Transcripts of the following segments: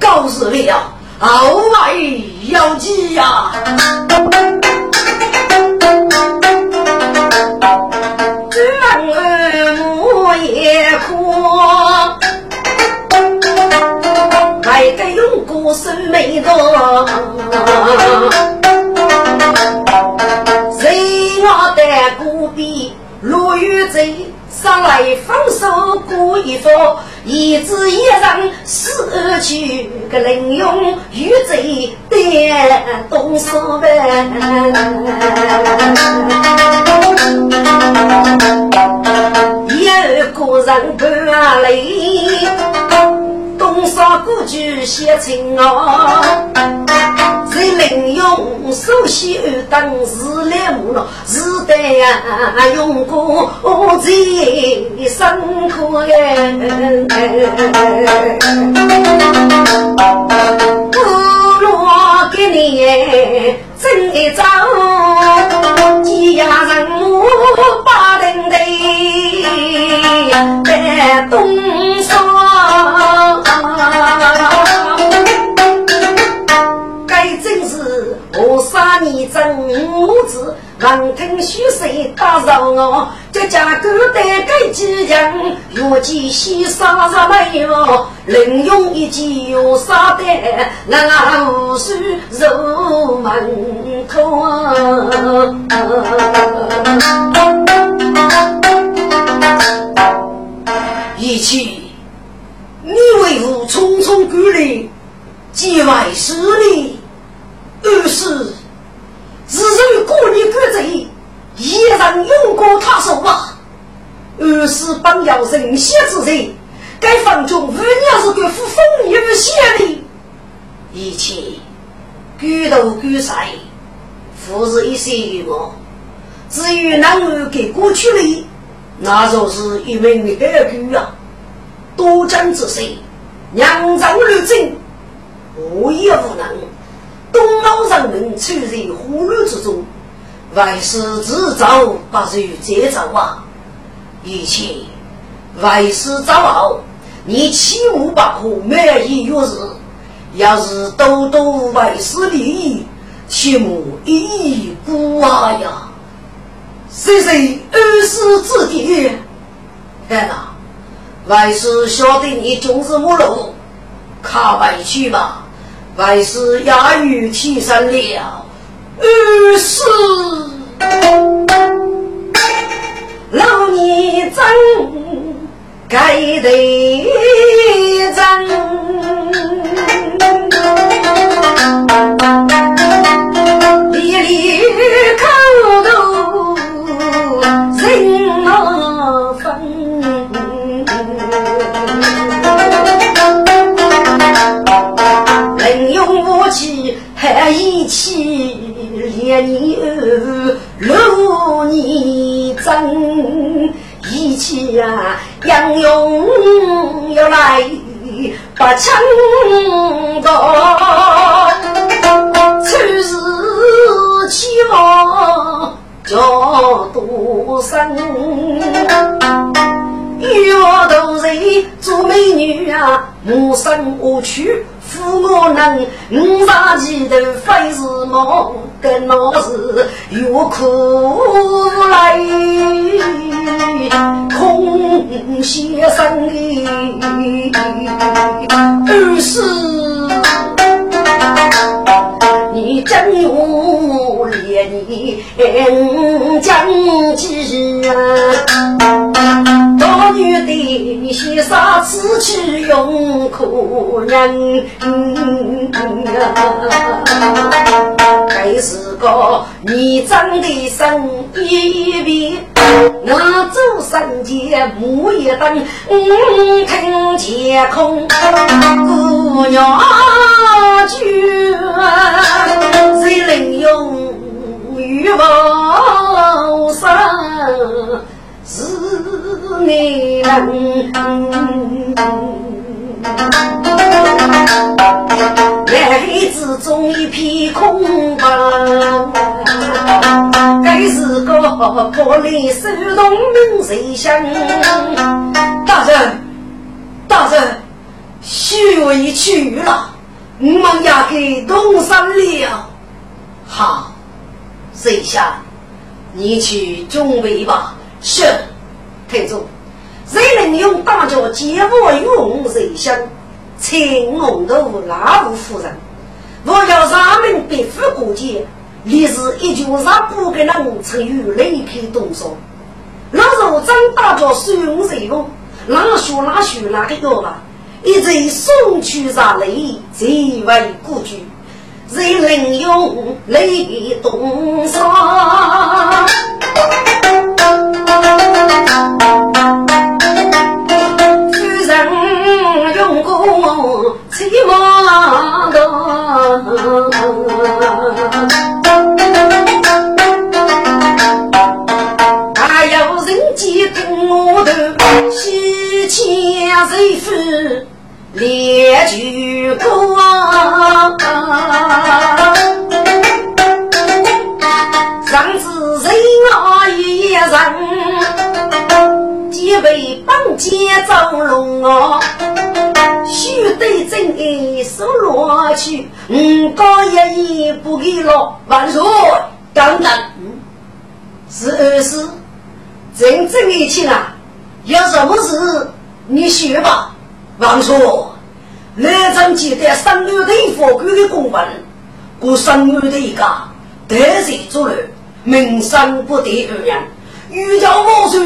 来，告辞了。好来要急呀！转儿母也哭，还得用过孙眉多，谁我的孤臂落雨贼。上来放手过一副，一字一人死去个灵勇与贼点动手呗。一个人不累。东山古句写情哦，谁能用手写当字来木了？是得用过最深刻的。不若给你怎一张，几呀人马把人对在东山。该真是我杀你真母子，闻听虚声打扰我，这家狗带该几强，若见西杀杀没有，另用一计又杀得那无数肉门口。一起。你为父匆匆赶来，节外失礼，二是自认过你个贼，一人用过他手吧。二是本要人血之人，该房中无娘是个副风雨不血的，一切举头举腮，富是一些欲望。至于男儿给过去了，那就是一名黑狗啊。多江之水，两丈六针，无一无能。东老人民处在混乱之中，为师自造不如这造啊！一切为师造好，你欺无不可，满意若是。要是多多为师利益，切莫一意孤啊呀！谁谁二师之弟？看呐！为师晓得你终是无路，卡外去吧。为师压雨提升了，二是老你真该得真，里里口你二六你争一起呀，杨勇要来把枪刀，出事期望叫多生。月头人做美女啊，无生无趣，父我能，五上前头非是梦，跟我是有苦来，空先生二是你真有脸，你将计啊！女的，先杀此去用苦人？还是个你长的生一边，我走三界木一灯，听天空。姑娘句，谁能用玉宝生？是你人，来之中一片空白，该是个破脸手动名谁想？大人，大人，许委屈了，我们要给东山了。好，谁下？你去准备吧。是，听住，谁能用大脚接我用人香，请红头拉无夫人，我要咱们别府过节，立时一句话不给人成语雷开动手。那若真大脚使用谁用，哪说哪说哪个要吧？一直送去杀雷，最为故居，谁能用雷动手？夫人用过七万多，收落去，五高一言不给了，万岁！等等，是二是真正一起啊，有什么事你说吧，王叔，来咱记得三月的佛官的公文，过三月的一个得罪做了。名声不得而扬，欲教我书，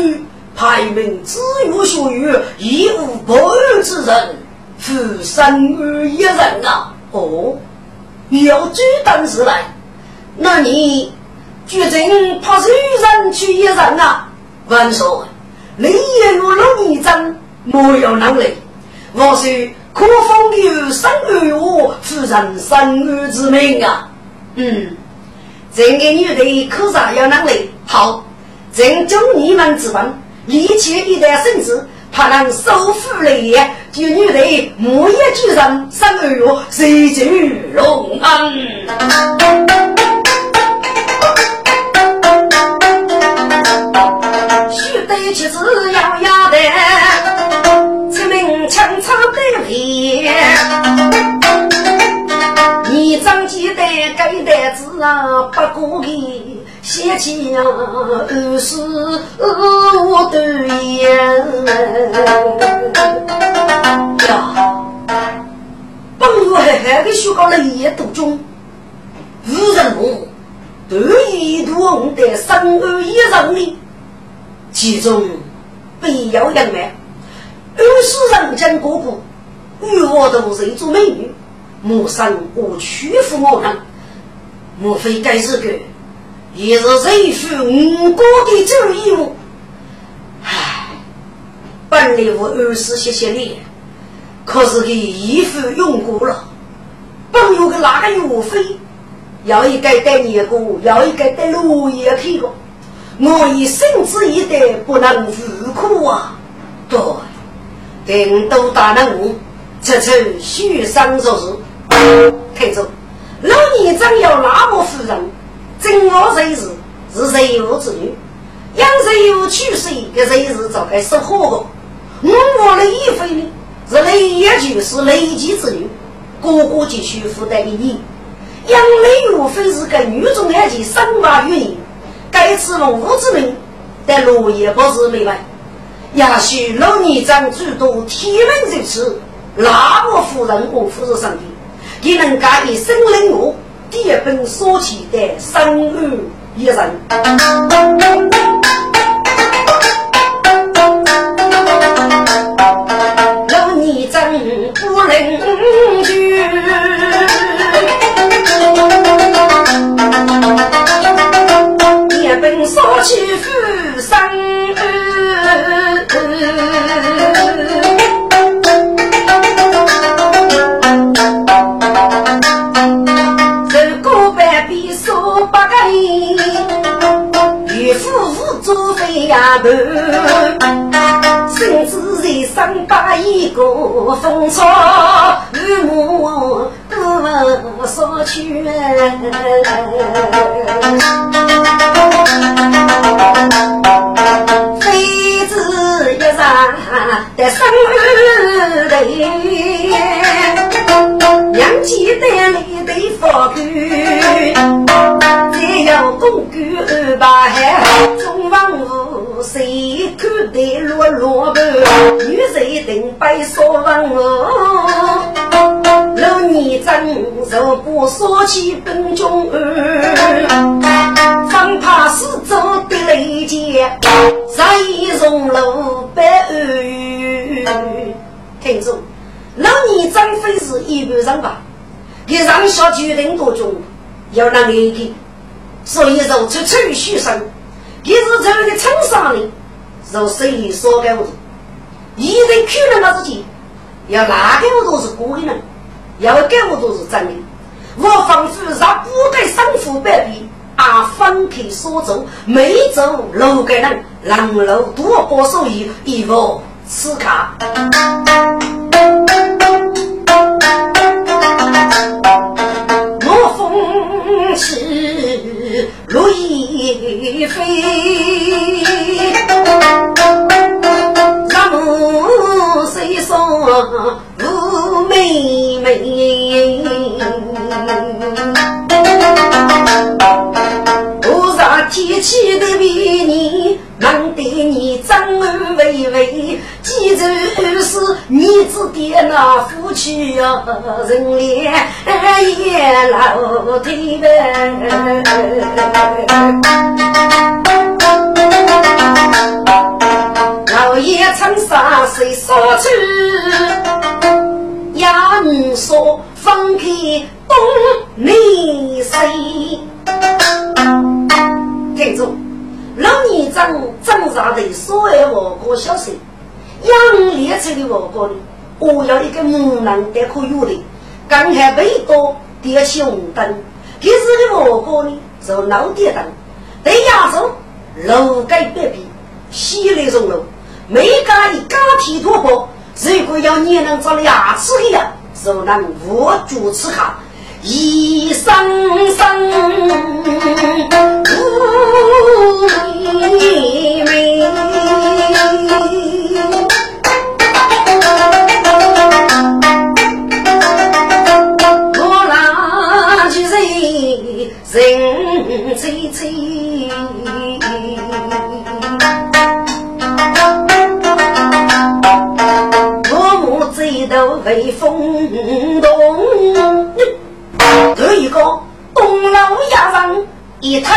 排名只有学语，亦无不二之人，夫生而一人啊！哦，要举单事来，那你决定派谁人去一人啊？万岁，你也如了一真，没有能力。我说可封有生而我，夫人生而之命啊！嗯。这个女的可啥有能力？好，正中你们之本，立起一代圣旨，怕能收复雷，就女的木叶巨人三二月，谁举龙安？须得妻子要压的，出名枪插得皮。你长记得该袋子啊，不过的嫌弃啊，二是我对眼呀，本月还还给学高了一度中，无人我得一度红的三个以上的，其中必要人脉，二是人间哥哥，与我都是一组美女。莫生我屈服我人，莫非该是个也是谁负五国的这义务？唉，本来我二十谢谢你，可是给义父用过了，本有个哪个岳飞，要一个带你个，要一个带落叶去个，我已生之以待不能负苦啊！对，定都大人物，这次虚伤做事。太祖，老年长有那么夫人，生我谁是是谁无之女，养谁无娶谁，给谁是早该是活的。我我的一妃呢，是雷也就是雷姬之女，哥哥继续负担一年。杨丽无非是个女中二级生娃女人，该次龙武之名，但落叶不是没完。也许老年长诸多天命如此，那我夫人我夫人上帝，也能改以生灵我一本所起的生儿一人。老年长不能去。一本所起夫生做飞呀头，甚至人生把一个风骚与我多少去。妃子一上得生儿，娘记得里的福官，只要公举二百，中王府谁看得落落半？女人定白说问我，老年长若不说起本中儿，方怕是走的雷劫，再容楼白儿。听住，老年长非是一般人吧？给上下决定多重，要让你的，所以如出出虚生，也是这样的称赏的，如谁里说给我的，一人看了那自己，要哪个我都是故意的，要给我都是真的。我仿佛让不该生父百比，啊，分开所走，每走路给人，让路多过手艺，一无此卡。起如意飞，让我谁说我妹妹？我让天气的为你，忙得你张儿微微，记住是你子的那夫妻呀，人脸老对呗。老爷长沙谁说去？呀，你说放开东你西。听住，老年长长沙的所有我国小生，养列车的我国呢，我要一个木兰的可有的，刚才背多点起红灯，这时的我国呢，就老点灯，在亚洲楼盖百比，西来中楼，每家一家庭突破，如果要你能长牙齿一样，就能握住此卡。一声声呜妹妹，人人催催。我母最头为风动。有一个东楼压上一推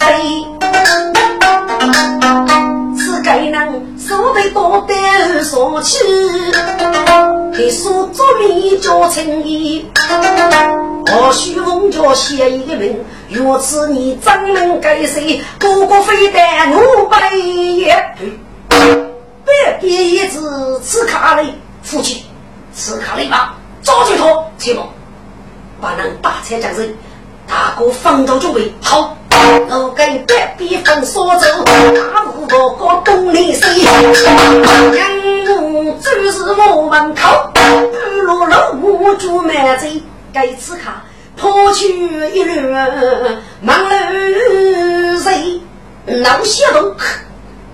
飞，该能手得多得说起，给书做面叫诚意，或许翁家写一个名，如此你张门该谁？哥哥非得我百也，别别一子吃卡嘞，父亲吃卡嘞吧，抓住他，切莫。把那大车将人，大哥方舟准备好，我跟白边分所走，大步过过东岭西，杨木就是我门口，半路路我住满贼，该此卡破去一路忙路谁，老小路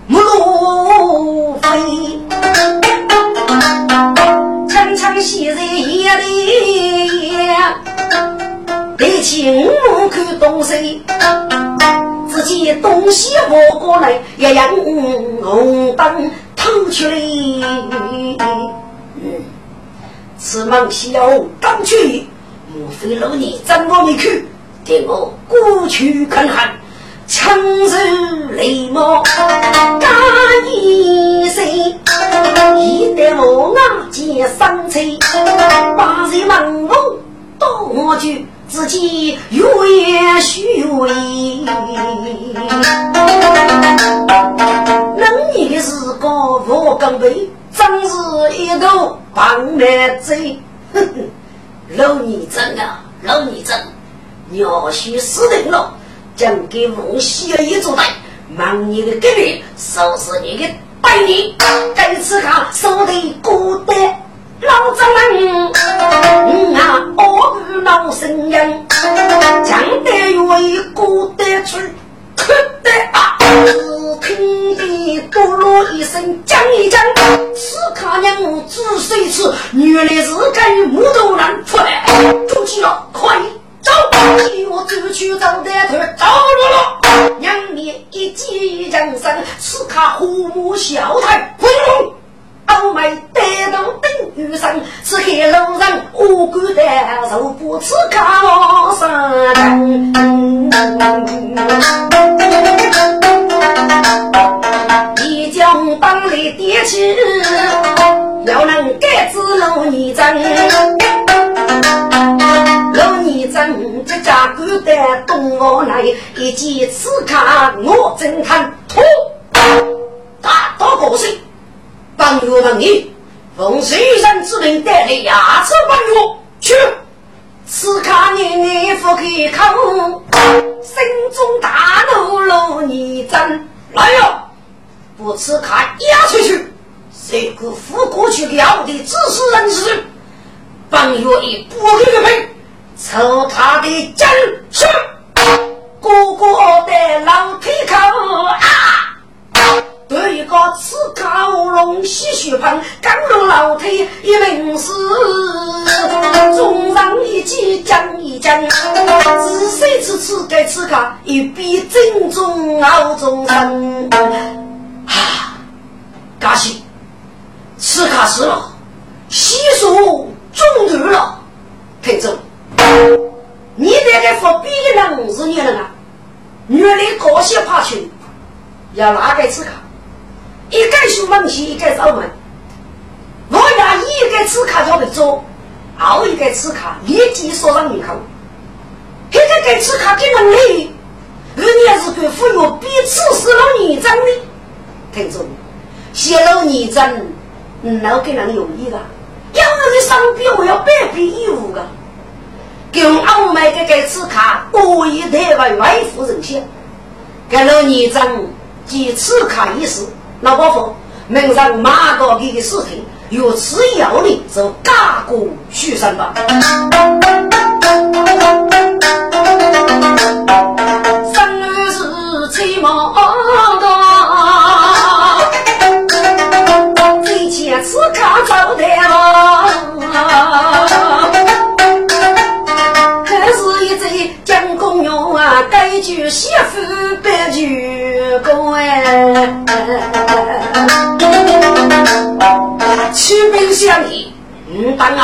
木路飞，层层上西在夜里，抬起五目看东西，只见东西跑过来，一样红灯透出来。嗯，此梦小刚去，莫非老尼怎么没去？听我过去看看。长寿雷毛加一岁，一代我眼见生财，八岁门风多我句，自己越虚伪。能年是个我更背，真是一头棒麦贼。哼哼，老尼真啊，老尼真，要须死定了。将给孟西儿一做带，忙你的给你，收拾你的带你。这次看手提孤单老丈人，嗯啊，我不老神人，将得为孤单去，可得啊！只听得咕噜一声讲一讲，此刻娘仔细吃，原来是该木头人出来，出去了，快！走，我走去找带头，走了了。两年一计人生，此刻虎目笑态，轰隆，欧美带到等雨生，此刻路人我敢的受不此刻我生。一将当里跌起，要能改子路你真。老尼真这家狗的东我来，一见此卡我真看脱。大刀过身，帮月问你，奉先生之命带来牙齿帮月去。此卡年年不开口，心中大怒老尼真来了，不此卡压出去，谁个扶过去了的指使人士？帮月一拨开个门。抽他的筋是哥哥的老腿口啊！有一个刺卡乌龙吸血盆，刚入老腿一名是中上一击将一将，仔细次次给刺卡一笔正中脑中生。啊！嘎西，刺卡死了，吸数中毒了，听着。你这个服逼人是你人啊！原来高些怕去，要哪个吃卡？一个修门西，一个扫门。我要一个吃卡叫你做，后一个吃卡立即锁上门口。这个给吃卡给人累，而你要是给忽悠彼此是老年长的，听着，泄露年长，老给人容易的，要我的商品我要百倍义务的。给我买个这次卡，我一台为外夫人先。给老年长借此卡一事，老伯说明上马高给的事情，有此要领就加过许三吧。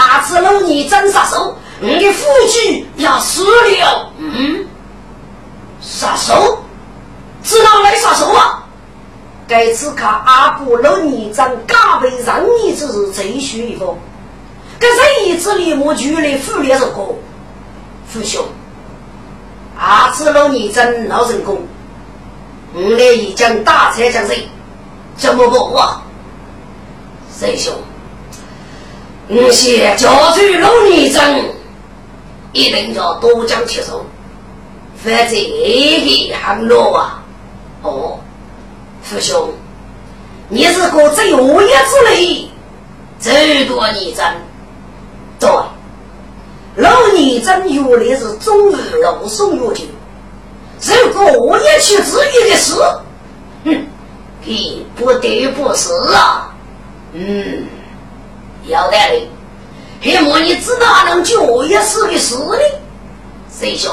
阿子老你真杀手，你的夫妻要死了，嗯，杀手，知道来杀手啊？该次看阿姑老你真加倍让你之日最虚一个，这人一之里我举来负烈这个，父兄。阿子老尼真老成功，我来已将大财将谁？怎么不啊？师兄，我先交出老尼真，一定要多讲其手，否则一个很落啊！哦，父兄，你是个最恶业之类，最多尼真，对。老年真原来是中日老宋药酒，如果我也去治愈的事，哼，你不得不死啊！嗯，要得嘞，黑魔你知道能就一时的事呢？谁兄，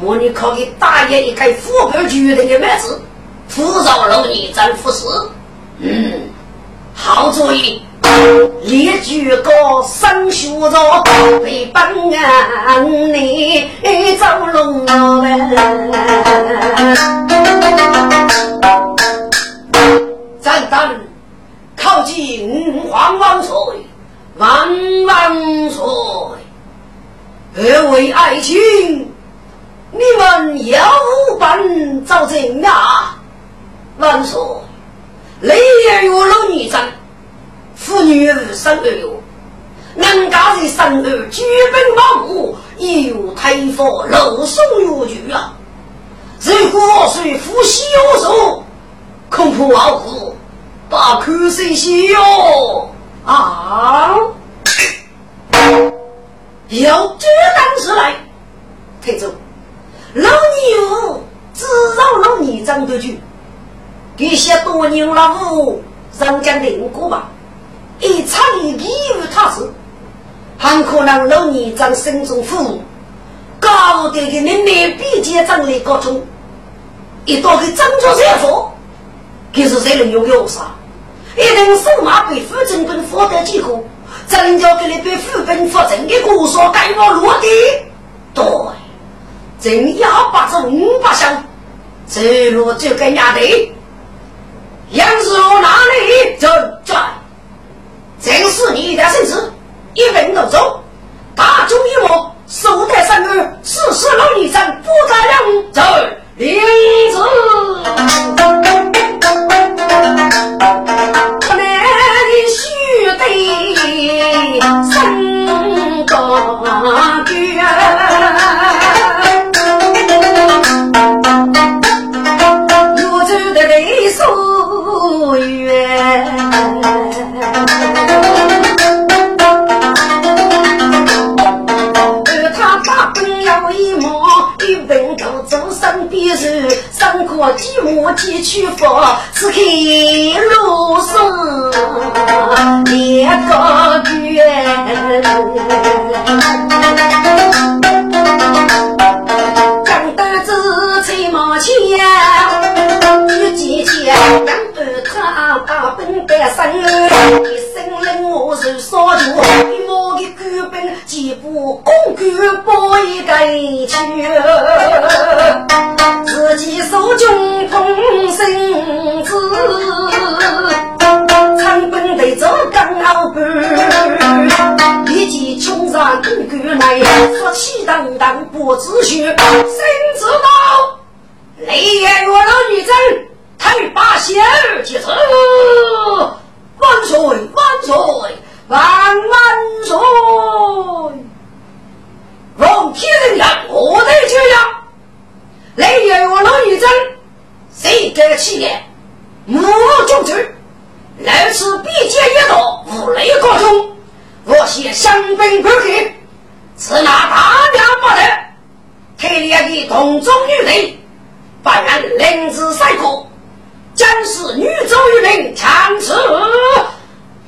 魔你可以大爷一个副本决定的妹子，扶饶老你真服侍。嗯，好主意。列举个生学着，为本案你走龙门。咱等靠近五皇万岁，万万岁！二位爱卿，你们有本造证啊？万岁，雷也有老女真。妇女生儿哟，人家是生儿举本保母，有推佛漏送有据啊！如果是夫妻有手，恐怕老夫把口水洗哟啊！有这当时来，退走。老牛只让老牛长得去，这些多年老夫上将定过吧。一场义务他是，很可能老年长心中苦，高的的人民比肩长来高中，一到给张作财富，可是谁能拥有啥？一人手马被副正本获得几个，张家给你被副本负正的故说带我落地，对，正要把这五百箱，走路就跟伢的，杨师傅哪里就转。正是你的圣旨，一本都走，大酒一幕，寿带三儿，四十老女长不再两走，林子，我来的须生过寂寞几曲佛，此刻如是？一个月。张德子吹毛枪，举几枪，杨德他大本该生，一生令我是？少主，一毛的官兵几步公干包一个去。自己手中捧绳子，长奔得走刚好半，立即冲上公干来，说气荡荡不知羞，谁知道雷眼月老女真，太把仙儿接走，万岁万岁万万岁！奉天人言，我得这样。来年我老女真，谁给企业目中指，来此必见一道无雷高中，我先香槟不给，此那大娘不得，特列的同中女人，扮演灵子赛过，将是女走于民强持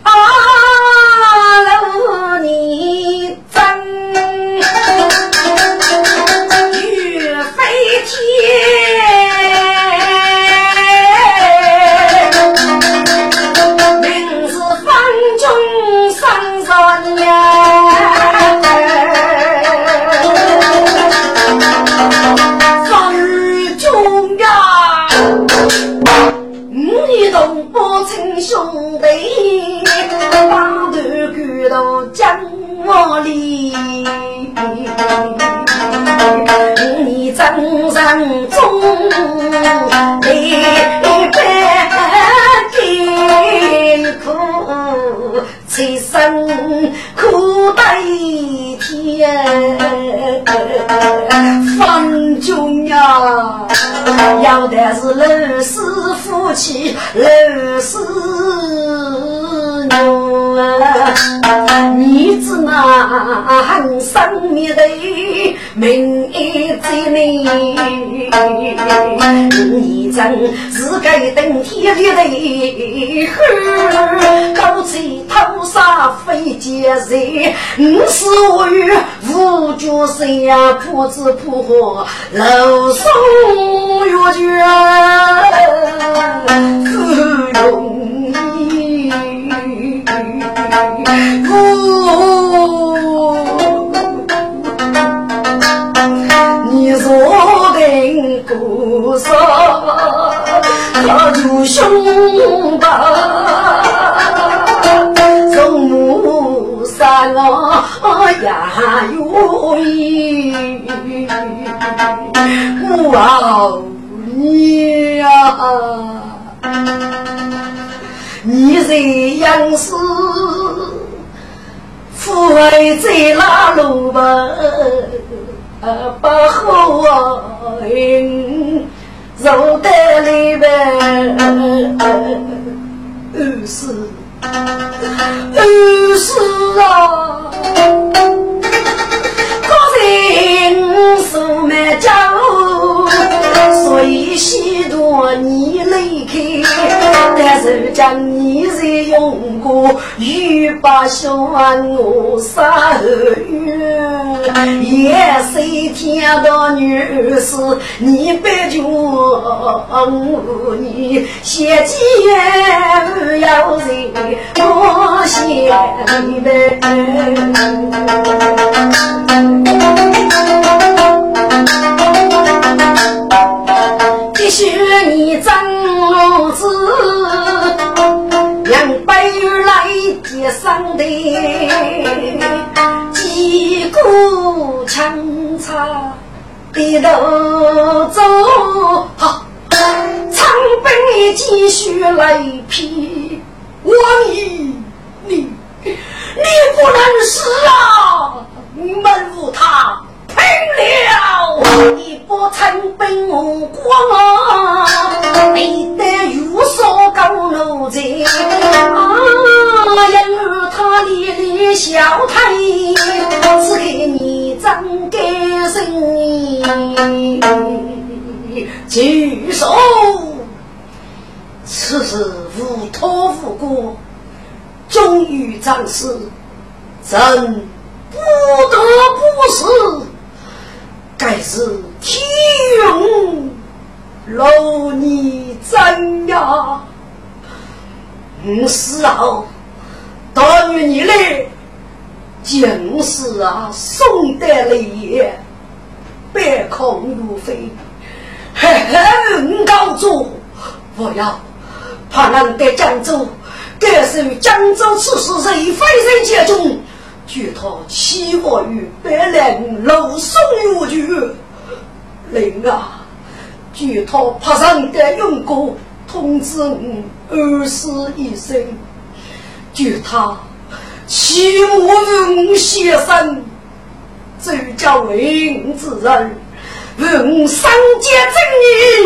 啊，老你真。明日方中上山呀，兄弟，把头骨头将我离。你真人中一般艰苦，此生苦待天。方中呀，要的是老师夫妻，老师。你知那恨生灭的命一在你，你一阵，是该登天立地，高吹头上飞剑人，五是为五角山呀，破子破火，楼上月绝不容，你若跟故说，他就凶吧，从木山啊呀有意，我你呀，你这样是。父爱在那路吧？把后人肉带里边，二是二是啊，可人素没教，所以许多年来看，但是将你在用过，欲把小我杀月。也是天道女士，你别叫我你写几不要人我写的。上的。一股强插低头走，好，长兵继续来劈王爷，你你不能死啊！门无他拼了一波长兵无光，你得如所高楼在啊！因他连连笑态，只给你张改人。举手，此事无托无过，终于战死，朕不得不死，该是天用劳你怎呀？五死后。大女你来，尽是啊，送得来，百空如飞，嘿嘿，高祖，我要怕能得江州，该是江州此事谁非人家中，据他欺我于百人楼送我去，灵啊，据他怕上的用过通知我二死一生。就他欺我先生，周家为之人，三界正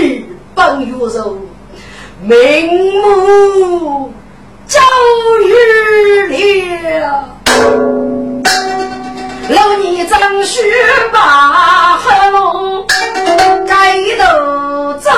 义本月柔，明目遭遇了，老你张须把红盖头走。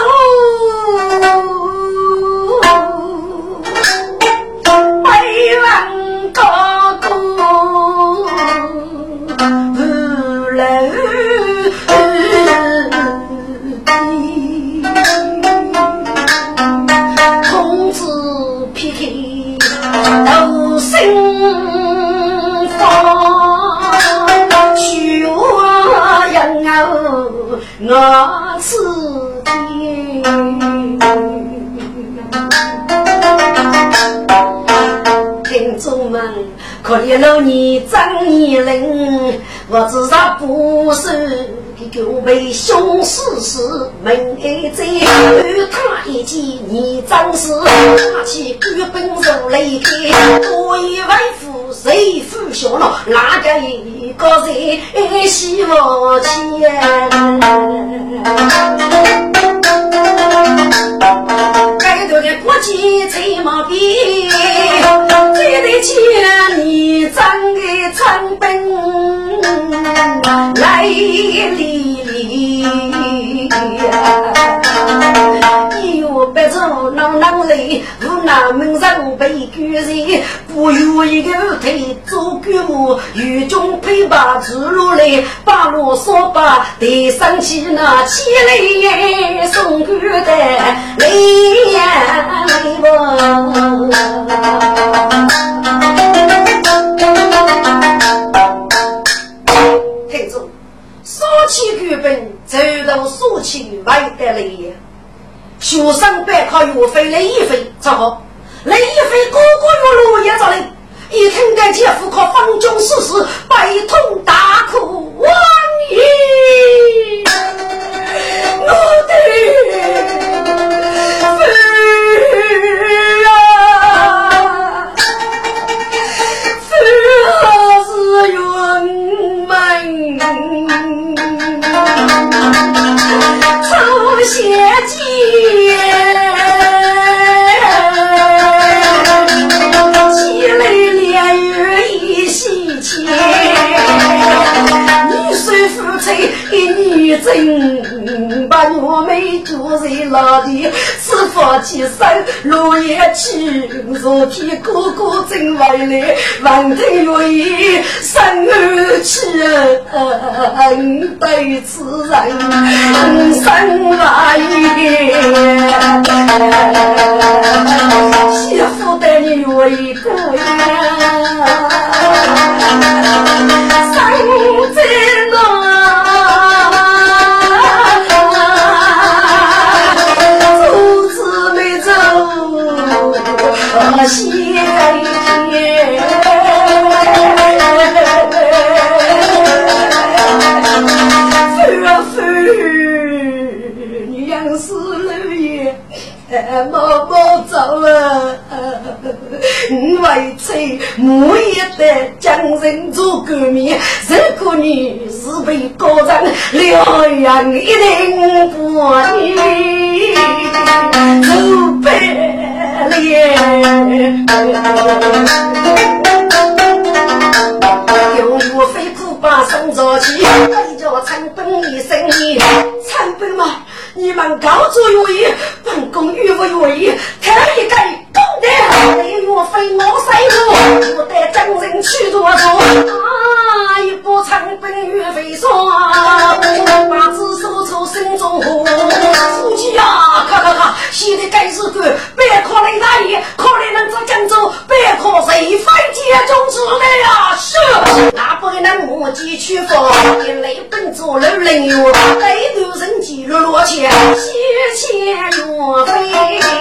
我此天，听众们，可怜老年张年龄，我知道不是。就被凶死时门开在，他一见你张氏，拿起官本如来开，多一位夫谁负小了？哪个一个人希望钱？该头的国际才毛病，最得钱你张个成本来历。人，无奈门上被举人，不如一个腿做干木，雨中陪把走路来，把路说把，得上起那起来送干的来呀听众，说起剧本，走到说起来得来。学生班考岳飞雷一飞，咋好？雷一飞哥哥月落也着嘞，一听见姐夫靠方中事事，悲痛大哭万语，我的云门，抽血记。一女真把我妹住在哪里？是夫妻生落叶去，昨天哥哥真回来，闻听愿意生儿去，对此人生万意。媳妇对你愿意过呀，生在莫莫走啊！为妻莫也得将人做革命，如果你？是被高人疗养，一定不你？走白。脸，用岳飞苦把生着急，一叫参本一生意，参本嘛，你们高祖愿意，本宫愿不愿意？看一个功德，你岳飞我谁我，我带将人去多少？啊，一波参本岳飞说，把子说出心中话，夫妻呀，咔咔咔，写的该是个。别可能大意，可能能做江州，别可谁非接中之类啊！是，那不能目击取佛，一本做六人哟，背头人记录落钱，西钱岳飞二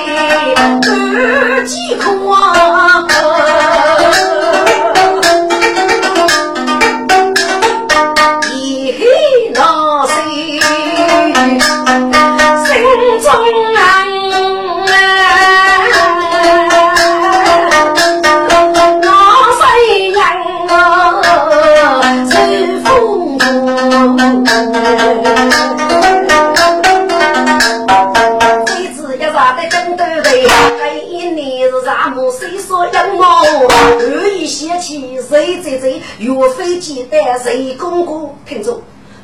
几啊。谁在在岳飞记得谁公公听着，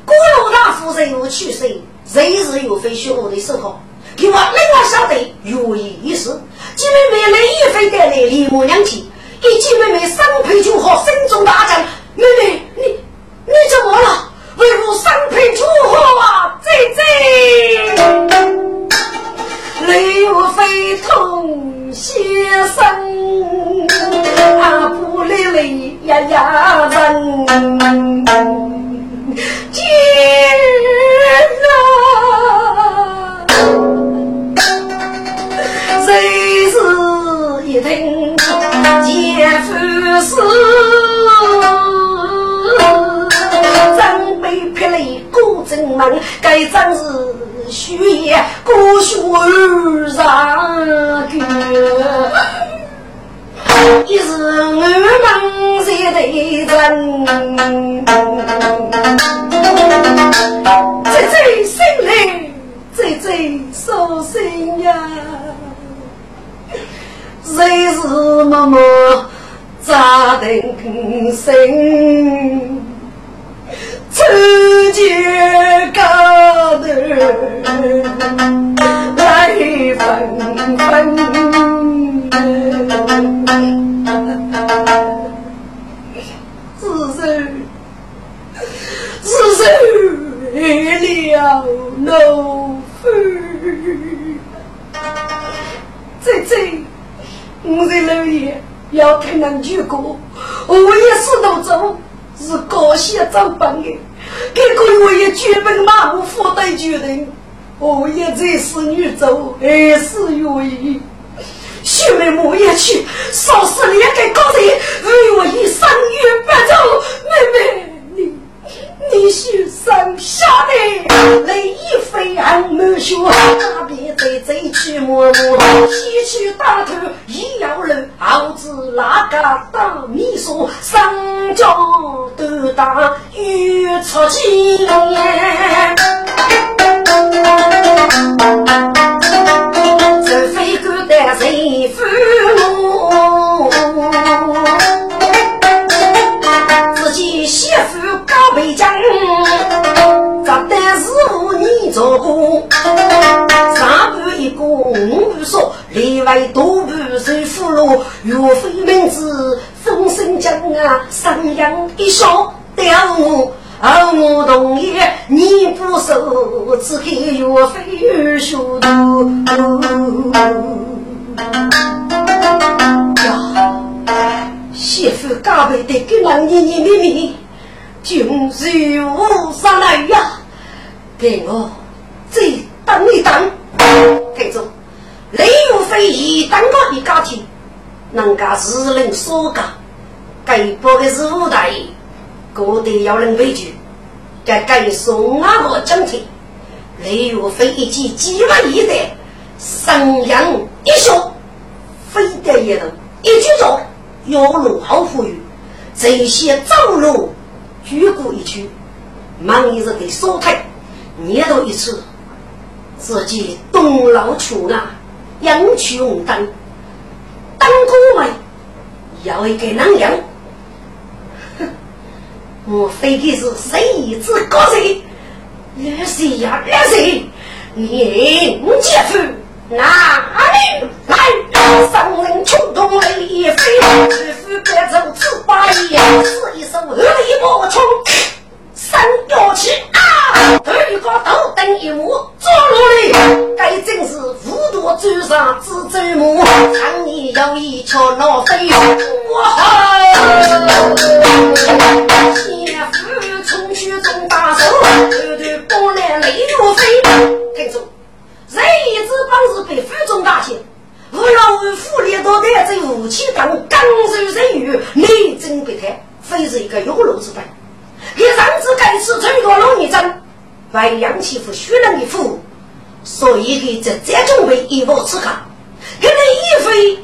郭老大夫人我去谁，谁是岳飞学我的手好？给我另外晓得岳一事，姐妹妹雷一飞带来李母娘亲，给姐妹妹三陪酒喝，心中大战。妹妹，你你怎么了？为我三陪酒喝啊？姐姐，雷岳飞痛先生，不累累。呀呀人，天啊！谁是一听见夫死，真被劈雷过正门，该真是血液过血上个。一是我们在对阵，这这心里这这伤心呀。谁是默默扎定心，世界高楼来分分是谁是谁为了 no 这这我的老爷要看人句歌我也是都走是过些长胖的这个我也绝本马虎，负担决定。我也在是女走，还是愿意。兄妹莫也去，少死两个高人，为我一生与白走。妹妹，你你是生下的，泪飞红满胸，那便在在去默默，西去大头一摇篮，儿子哪个当秘书，上交都打，欲出气。多半是俘虏。岳飞名字风声将啊，上扬一笑吊我。而我同意，你不收，只给岳飞二学徒。呀，媳妇加倍的给那年年妹妹，君如无上来呀！给我再等一等，记住，雷岳飞一等我的家庭，人家是人所讲，该报的是五代。各地要人畏惧，该该送阿个奖品。雷岳飞一记几万一代，上扬一笑，飞得一路一举着，要路好富裕。这些走路举过一曲，忙一日的烧炭，捏到一次，自己东老穷啊，养去红灯，当哥们要一个男人。我非的是谁之高谁？二谁呀？二谁？你姐夫哪里来？上人冲动泪飞，姐夫别走此把意，是一手二一莫冲，三脚起啊！头一个头等一目，坐落来，该真是糊涂嘴上只走马，常年有一瞧老飞，我好。欺负虚人的父，所以给这这种为一无此考。给雷一飞，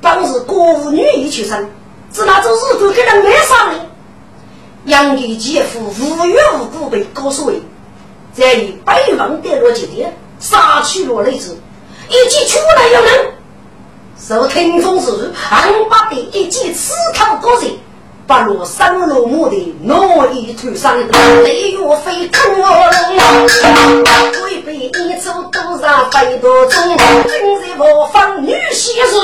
帮是国务女一出身，是那种日子给人没啥的。杨的姐夫无缘无故被高诉为，在以百万跌落酒店，杀去了雷子，一起出来有人，受听风时，俺把的一记刺头过人。不落三落木的挪一头上，雷岳飞看我龙，违背一出都上飞多中，今日我放女婿是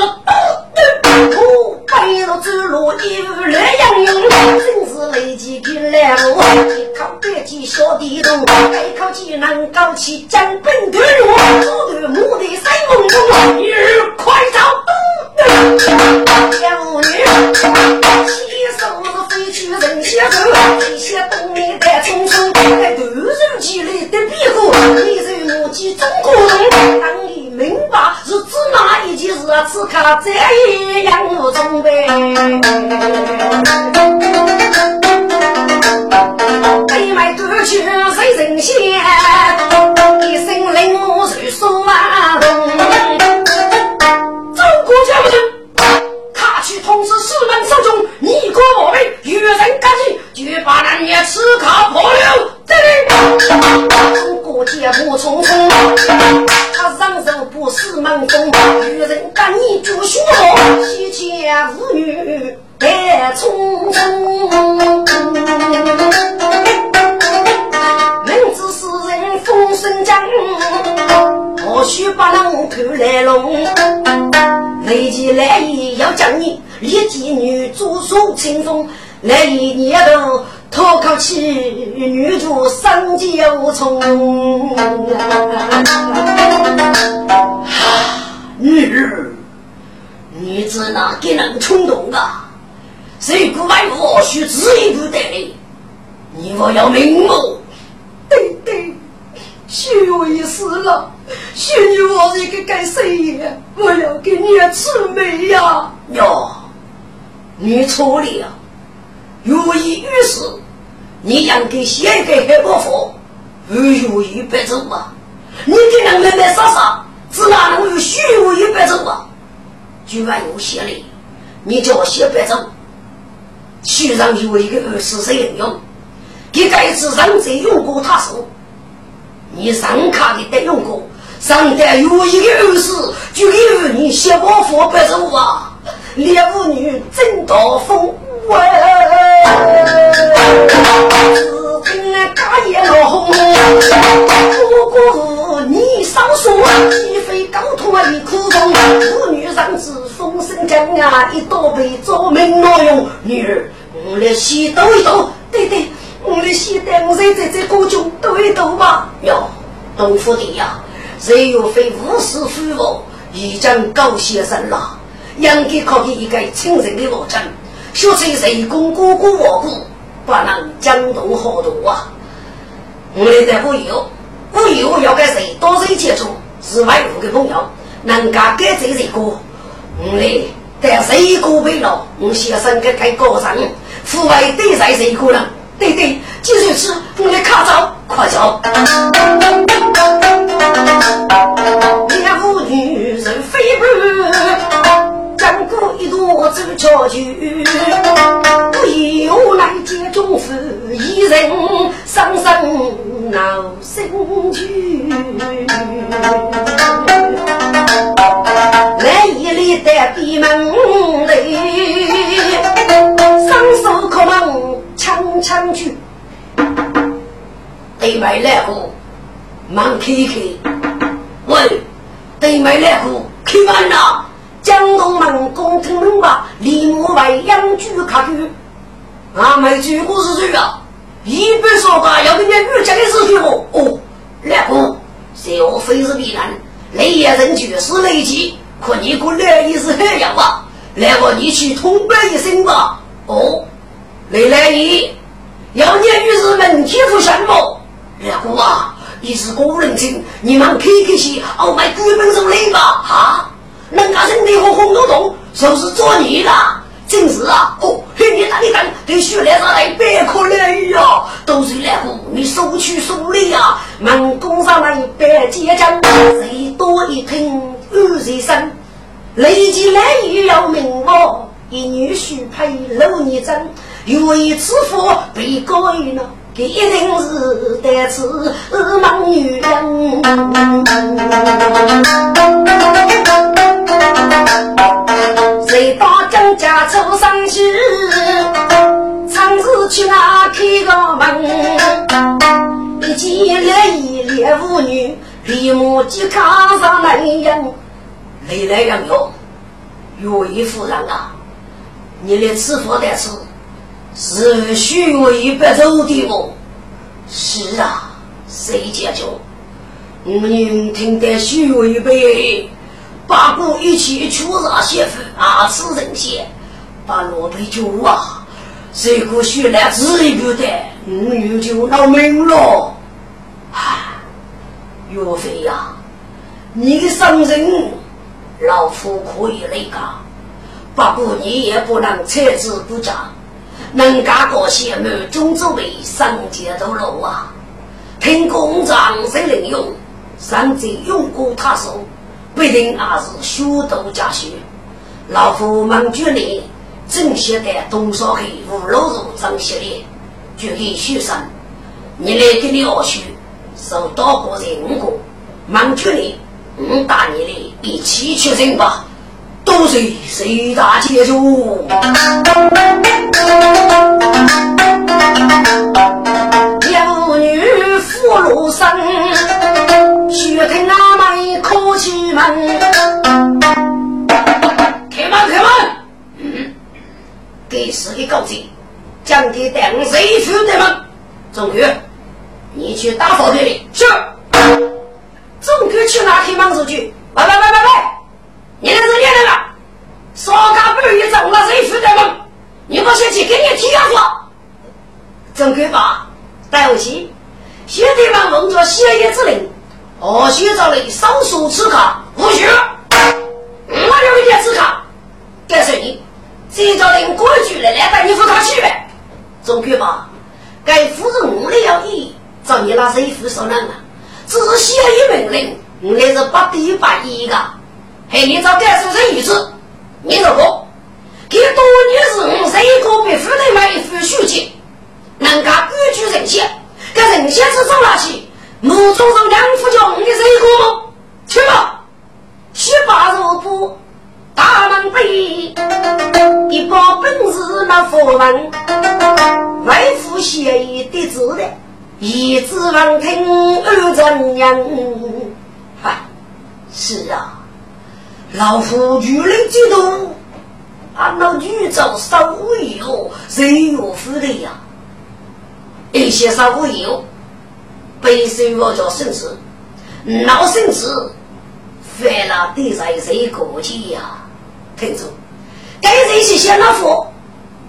不不背着走路一路来洋洋，真是雷击给来我，一口白鸡小地洞，一口气能高起江本头路，左头木的三梦中，一快走，小妇女。手是飞去人先走，这些东面带匆匆，在突如其来的变化，你是我记中国人，当你明白是指哪一件事，此刻这样无中呗。北麦歌曲谁人先？一声令我如说万去通知四门手中，你国我辈与人干净，绝把男女此考破了。这里，中国节目匆匆，他上手不是门风，与人干你就学好，西前妇女太匆匆。明知是人风声讲，何须把人看来弄？雷击来意要将你，立即女主手清风，来一年头脱口气，女主生计无从。女儿，你只哪给人冲动啊？谁不买我须知意不得？你我要明目。对对，许为死了，许你我一个该谁呀？我要给你出美呀！哟，你错了，如意于是，你养给写给黑伯父，如意白走啊！你给人们来杀杀，只哪能有虚无一白走啊？居然有写的，你叫我写白走，书上有一个二十岁人用。你该次上贼用过他手，你上卡的得用过，上得有一个儿子，就有你写我佛白走啊！猎物女真刀锋，喂，只听那嘎叶落红，不过你少说，鸡飞高头一苦风，妇女上子风声将啊，一刀被做命挪用，女儿我来洗抖一抖，对对。我的西单，我在在在国中读一读吧。哟，东府的呀，谁又非无师非佛，已经高先生了，应该可以一个亲人的罗成，学成谁公哥哥我故，不能江东好多啊。我们在无有，无有要跟谁多谁接触，是外国的朋友，能干给这一个，我们在谁个为了，我先生给开高上，父爱对待谁个人。对对，就是吃，我来卡走，快走！两妇女人飞奔，过一朵走桥去，不由来接中妇一人伤心闹心去。来一里的闭门里，双手可忙。枪枪去，对面来户忙开开，喂，对面来户开门呐！江东门公听门吧，李木为养猪卡去，俺没去过是谁啊？一边说话要跟你女家的事情哦。哦，来户，谁我非是必然，雷也人绝是雷击，可你过来也是很样啊！来我你去通报一声吧。哦。雷来你，要念女士们欺负什么？二姑啊，你是古人精，你们开开心，傲慢鬼本手雷吧？哈，人家身体和红彤彤，就是做你的，真是啊！哦，嘿，你打你打，对徐来上来别可怜呀！都是来户，你收取收礼呀！门工上来百结账，谁多一听二十声，累计来也要命哦！一女婿配六女真。有一次佛被改了，这一定是得此忙女人。谁打张家出上去？常是去那开个门，一见来一列妇女，立马即卡上来人。来来人哟，有一夫人啊，你来吃佛得吃。是虚伪不走的哦。是啊，谁解决？我们听得虚伪被八股一起出杀媳妇，二次人血，把罗贝救啊！谁可学来治一不得，我们就闹命了。唉，岳飞呀，你的伤人，老夫可以那个，不过你也不能撤之不讲。能干过些满中之位，上街走路啊！听公长谁能用？上街用过他手，必定也是学徒家学。老夫忙决定，正写的东少黑五路路张系列，就给学生。你来给你二叔受到过任务，忙决定，我带你的一起去人吧。都是谁大接住？有女妇路上，雪听阿妹哭泣门。开门，开门！嗯，给是个告诫，将给等谁去的吗？钟哥，你去打扫队里。是。钟哥去拿开门出去？喂喂喂喂喂，你来是练的了？少干半夜中了谁去的吗？你不先去给你提下说。钟哥吧，带我去。兄弟们奉着谢爷之令，我先找你少数此卡，不许。我有一点此卡，告诉你，这叫令规矩来来把你夫他去。钟哥吧，该夫人我来要义，找你那谁夫说人啊？只是谢爷命令，我来是不得不依的。嘿，你找该说这意思？你说过，给多年是我这一个被夫人买一副书籍，人家规矩人先。这人先是走哪去？木桌上两副叫你这一个吗？去吧，去把肉铺，大门背，一把本事那佛门，外父写一的字的，一字望听二真人。嗨，是啊，老夫举来几多，俺那宇宙稍微有谁有福的呀？一些少不有，背水我叫生死，闹生死，犯了对谁谁过去呀？听住，该这些先老夫，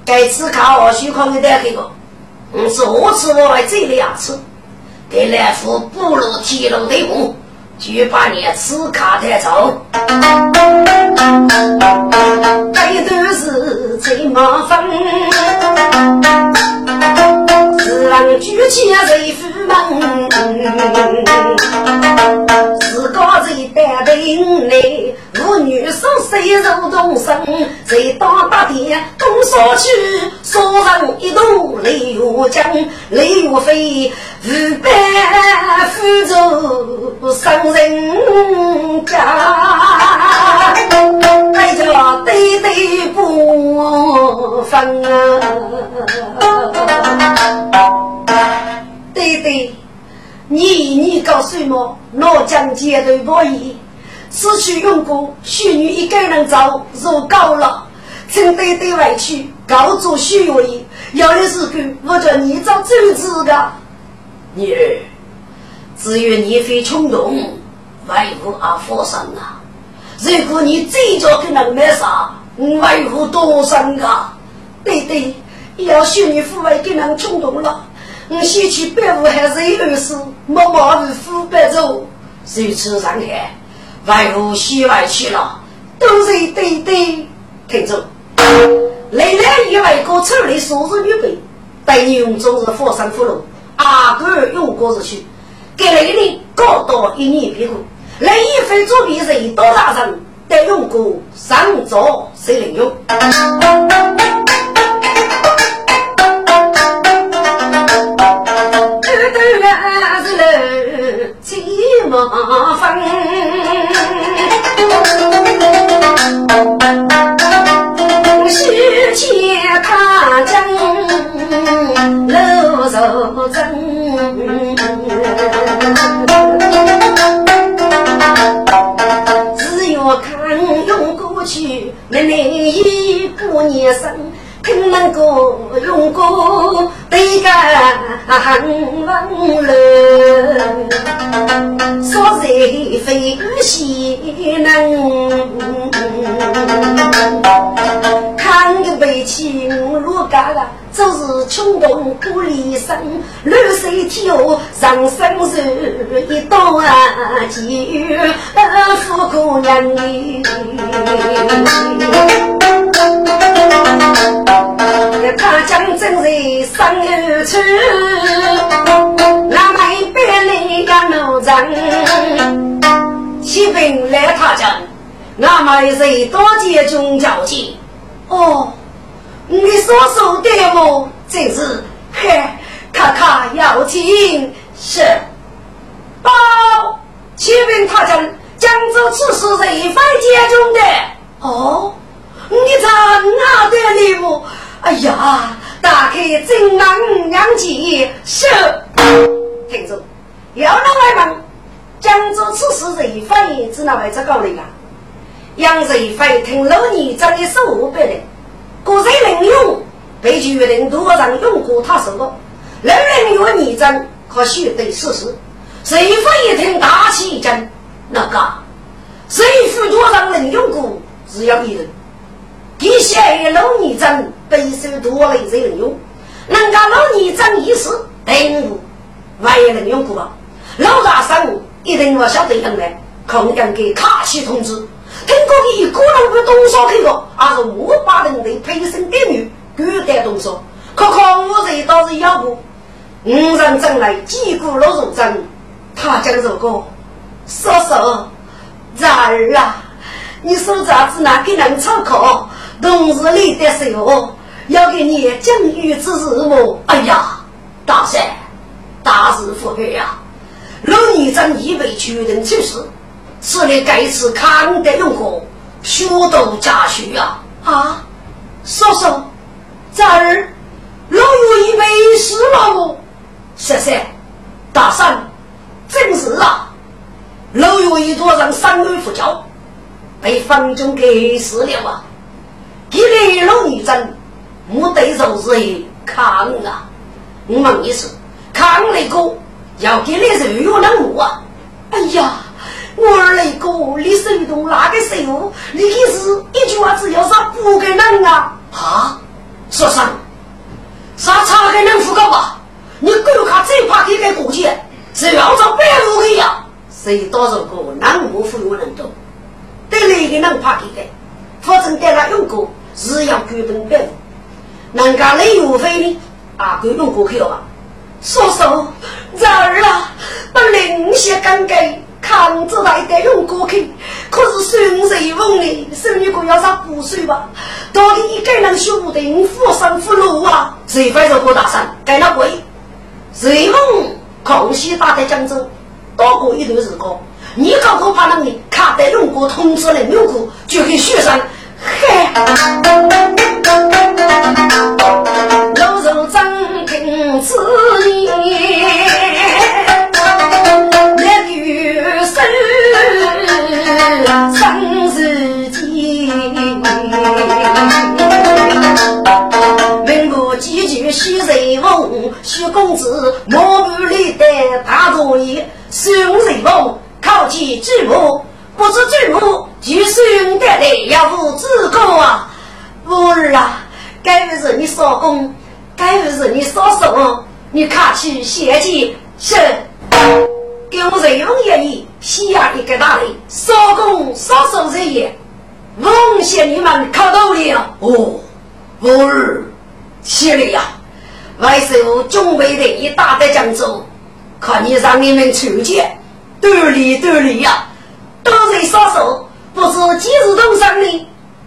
该次靠我虚空的带给我，我是何次我来这里牙齿，给来福不如铁路的路，就把你吃卡带走。这都是最麻烦。自然举起谁夫门，自个最担定来，妇女手谁肉动身，谁当大爹东说去，说人一度泪如江，泪如飞，五百福州上人家，那叫对对不分啊。对对，你你告诉我，老将阶对不义，失去用过，许女一个人走，如高了，请对对委屈，告诉许为，有的时候我叫你找主子的。女儿，只有你非冲动，为何而发生啊！如果你这着跟人没啥，维护多生啊！对对，要许女父为跟人冲动了。我先去北户还是一二事，默默是腐败走。如此上海，外户西外去了，都是对对。听着，来来一位哥处理数字预备，待你用中日火山俘虏，阿哥用过日去，给来的高到一年别过，来一非作弊人多大人，得用过上座谁能用？麻烦，须且他将路走真，只要看用过去，那内衣过年生。听能够用过对个温柔，说谁非喜能？看个背起我罗嘎嘎，就是冲动不离身，绿水天下上生手，一刀啊几月富姑娘你。他将正在上游去，那买百里赶路人，骑兵来他家，那买谁多见中交情？哦，你所说的么？真是，嘿，卡卡要听是。报，骑兵他将江州此事谁非接中的？哦。你在哪的礼物？哎呀，打开正南两记是。听着，要那外门，江州此事人非只那位置高人啊。杨人非听老年长的手不的，个人能用，被决定多让用过他手的，人人有逆证，可须得事实。谁非一听大起一阵，那个谁负多让人用过，只要一人。地下一老逆证，背手多累才能用。人家老逆证一时，等我，万一能用过吧？老大生一定我晓得用来，空降给卡西通知。听过的个人不动手去个，而是五八人的陪审点女，孤单动手。可看我这倒是要不，五人争来几股老肉争，他讲这个，叔叔，侄儿啊，你说啥子那给人参考？同事里的时候要给你讲语之事么？哎呀，大山，大事不妙呀！老年长已被确认去世，此类该次康德用过，学道家学呀！啊，叔叔，侄儿，老有已被死了么？谢谢，大山，真是啊！老有一桌上三位副教，被房中给死了啊！一来老女真，没对手是抗啊！我问你是抗那个？要给你肉有那么啊？哎呀，我儿那个，你手动哪个时候，你可是一句话只要啥不给人啊？啊，说啥？啥差给人付高吧？你狗看最怕给个过去，只要找白路的呀，谁多少个南无富有人多，对那个人怕给给，反正给他用过是要根本白人家雷有费呢，啊，够用过去了吧？说说，这儿啊，把灵血干给扛着来得用过去，可是孙瑞翁呢？孙女哥要啥补水吧？到底一个人学不定，扶上扶落啊！谁非是郭大山？该那鬼？瑞翁康熙打在江州，多过一段时光，你高高怕那里卡得用过通知人用过，就给学生嘿。老肉张听此言，生生日间，问我几句徐瑞翁，徐公子莫不里的。大作业，孙瑞翁考起知母，不知知母就孙得来要无资格啊，我儿啊！该不是你少公，该不是你少手，你看起嫌弃是，给我瑞翁爷爷西亚一个大礼，少工少手这也，奉献你们考到了哦，我儿，谢了呀，外甥准备的一大的江州，看你让你们出去，得力得力呀，都是少手，不知几时动上的，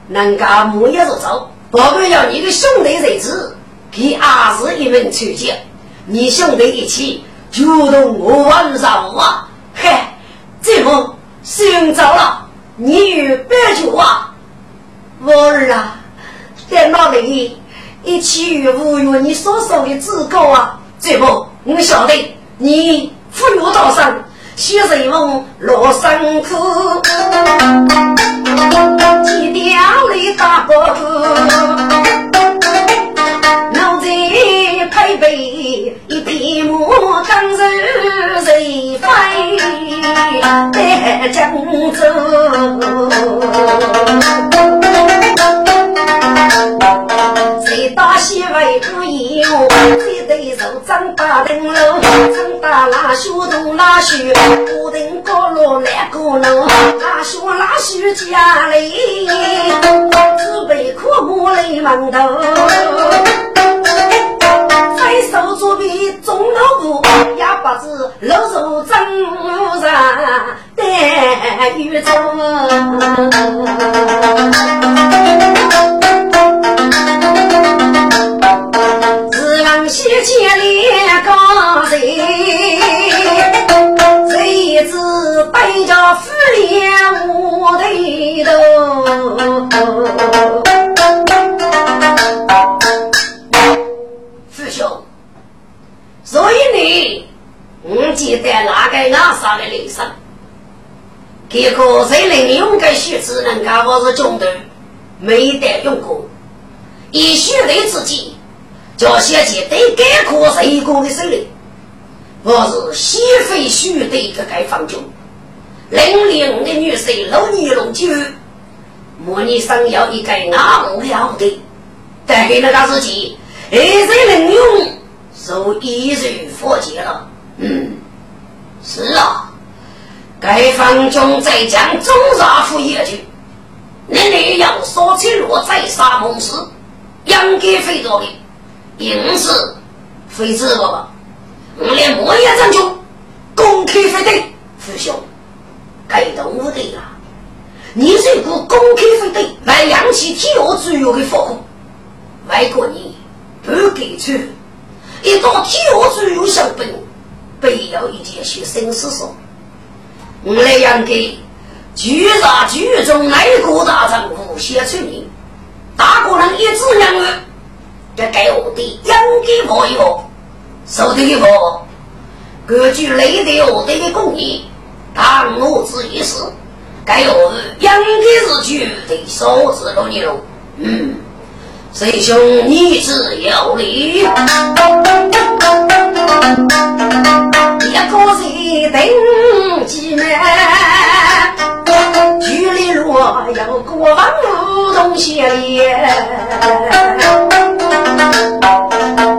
人家木也是走。报告要你的兄弟日子，给二十一门出去，你兄弟一起就同我晚上啊！嘿，这么寻找了，你与白酒啊？我儿啊，在哪里？一起与五月你所说的资格啊？这不，我晓得你富裕道上。学人翁落山苦，几条里打不马，刚柔柔飞在江州。大西为不一哦，一对手张大灯笼，张大拉修东拉修，不等高楼来高楼，拉修拉修家里，只备苦木来馒头，再手左边中老布，哑巴子露手张上带雨走。西千里高人，这一次背着夫脸我的头。师兄，所以你，你。记得那个阿啥的铃声？结果谁能用个学子人家我是中的，没得用过，以学的自己。叫先去对该科谁工的手里，我是西非须的一个解放军，领领的女婿老尼龙九，模拟上要一个昂了的，带给那个自己，二人能用，受一人佛劫了。嗯，是啊，解放军在将中杀府野去，你你要说起落在沙漠时，应该非做的，因此非知道吧？我连莫言战军攻开非得，父兄，该动武的呀！你如果攻开非得来扬起天下之有的火控，外国人不给出一道天下最有小本，必要一件学生思说，我来养给巨大剧中内国大丈夫写出你，大国人一直两个，这给我的养给朋友。受的一个，根据雷德我的的公义，当我之一事，该有应该是绝对收拾了你喽。嗯，师兄你自有理，一个人顶几难，距离若要过万路东西里。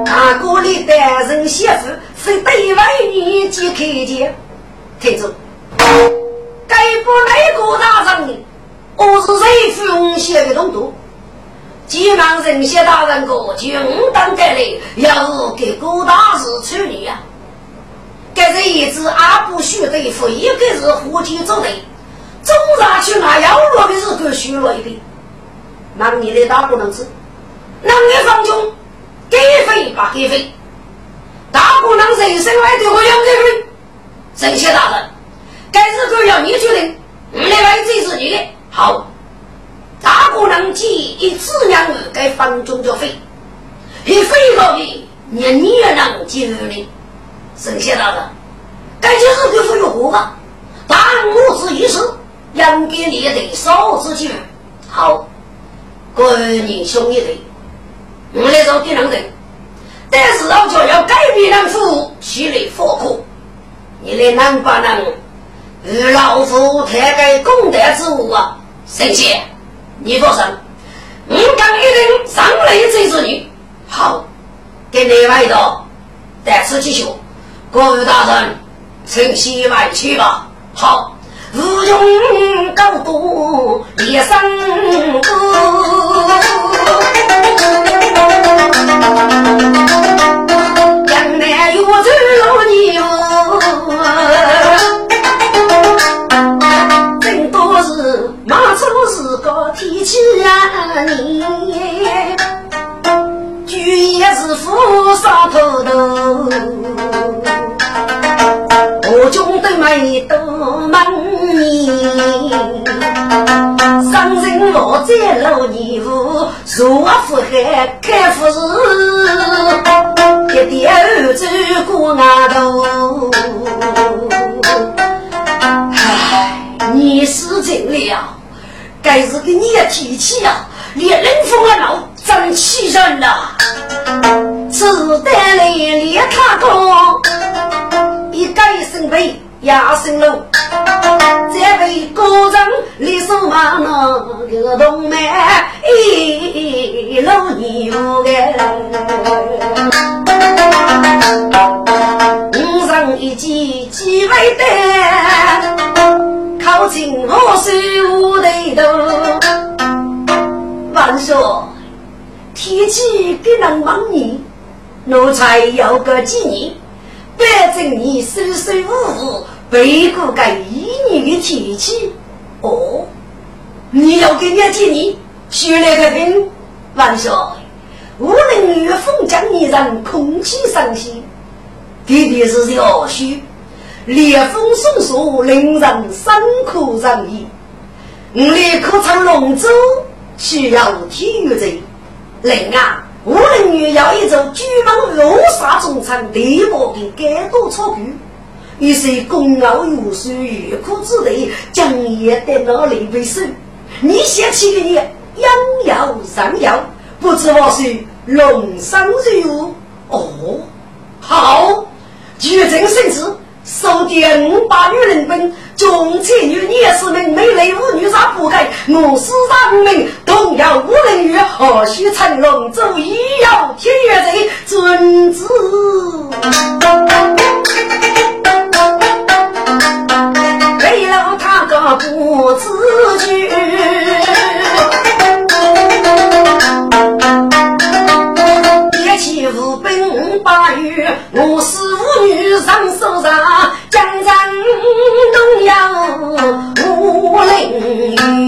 大锅里单身媳妇是对外女即可见，听着，该不内国大人的，我是谁奉献的东都？急忙人些大人过军当得来，要给郭大师处理呀。该这一只阿不许对付，一个是伙计走的，总上去那要落的是够虚了一点，那你的大不能吃，那你放军。给费把给费，大姑娘人生来对我两个人，这些大人，该日子要你决定，我来为这是你的。好，大姑娘既一次两日该房中就费，一费到的，你你也能接受的。剩下大人，该就是给付与我吧，但我之一时，应该你得少之句。好，闺女兄一对。我来做敌人人，但是我就要改变人夫，起来佛苦。你来能不能与老夫抬个功德之物啊？神仙，你放心，我刚一定上来追着你。好，给你外头带此继续。各位大人，请西外去吧。好，无用高度一生歌。江南有走你举也是扶上头头，我军都没多门你。上人我在老年户，若富海开富士，一点儿走过外头。唉，你是真了，该是个你的天气呀，连冷风啊闹，真气人呐！只带来连他高，一改身背。压身喽，这位高人李守马那个动脉一路牛哎，五上一骑几位单，靠近我手头头。万说天气给人忙你，奴才要个几年。反正你舒舒服服背过个一年的天气，哦，你要给你几年？学来个兵，万岁！无论与风将你让空气上新，弟弟是要须烈风送树，令人辛苦人意。我立刻从龙舟需要体育者，人啊！无论你要一座巨蟒落沙中场，地薄的该多草根，于是功傲有数，欲哭之类，将也得哪里为首？你嫌弃的你，养要上要，不知我是龙生如哦，好，举证圣旨，收点五百女人兵，中妻女也是名美丽妇女啥不改，我四大无名，同样无人与，何须成龙舟一要天月贼，遵旨。为了他个不自觉。上手上，江山东摇，武林。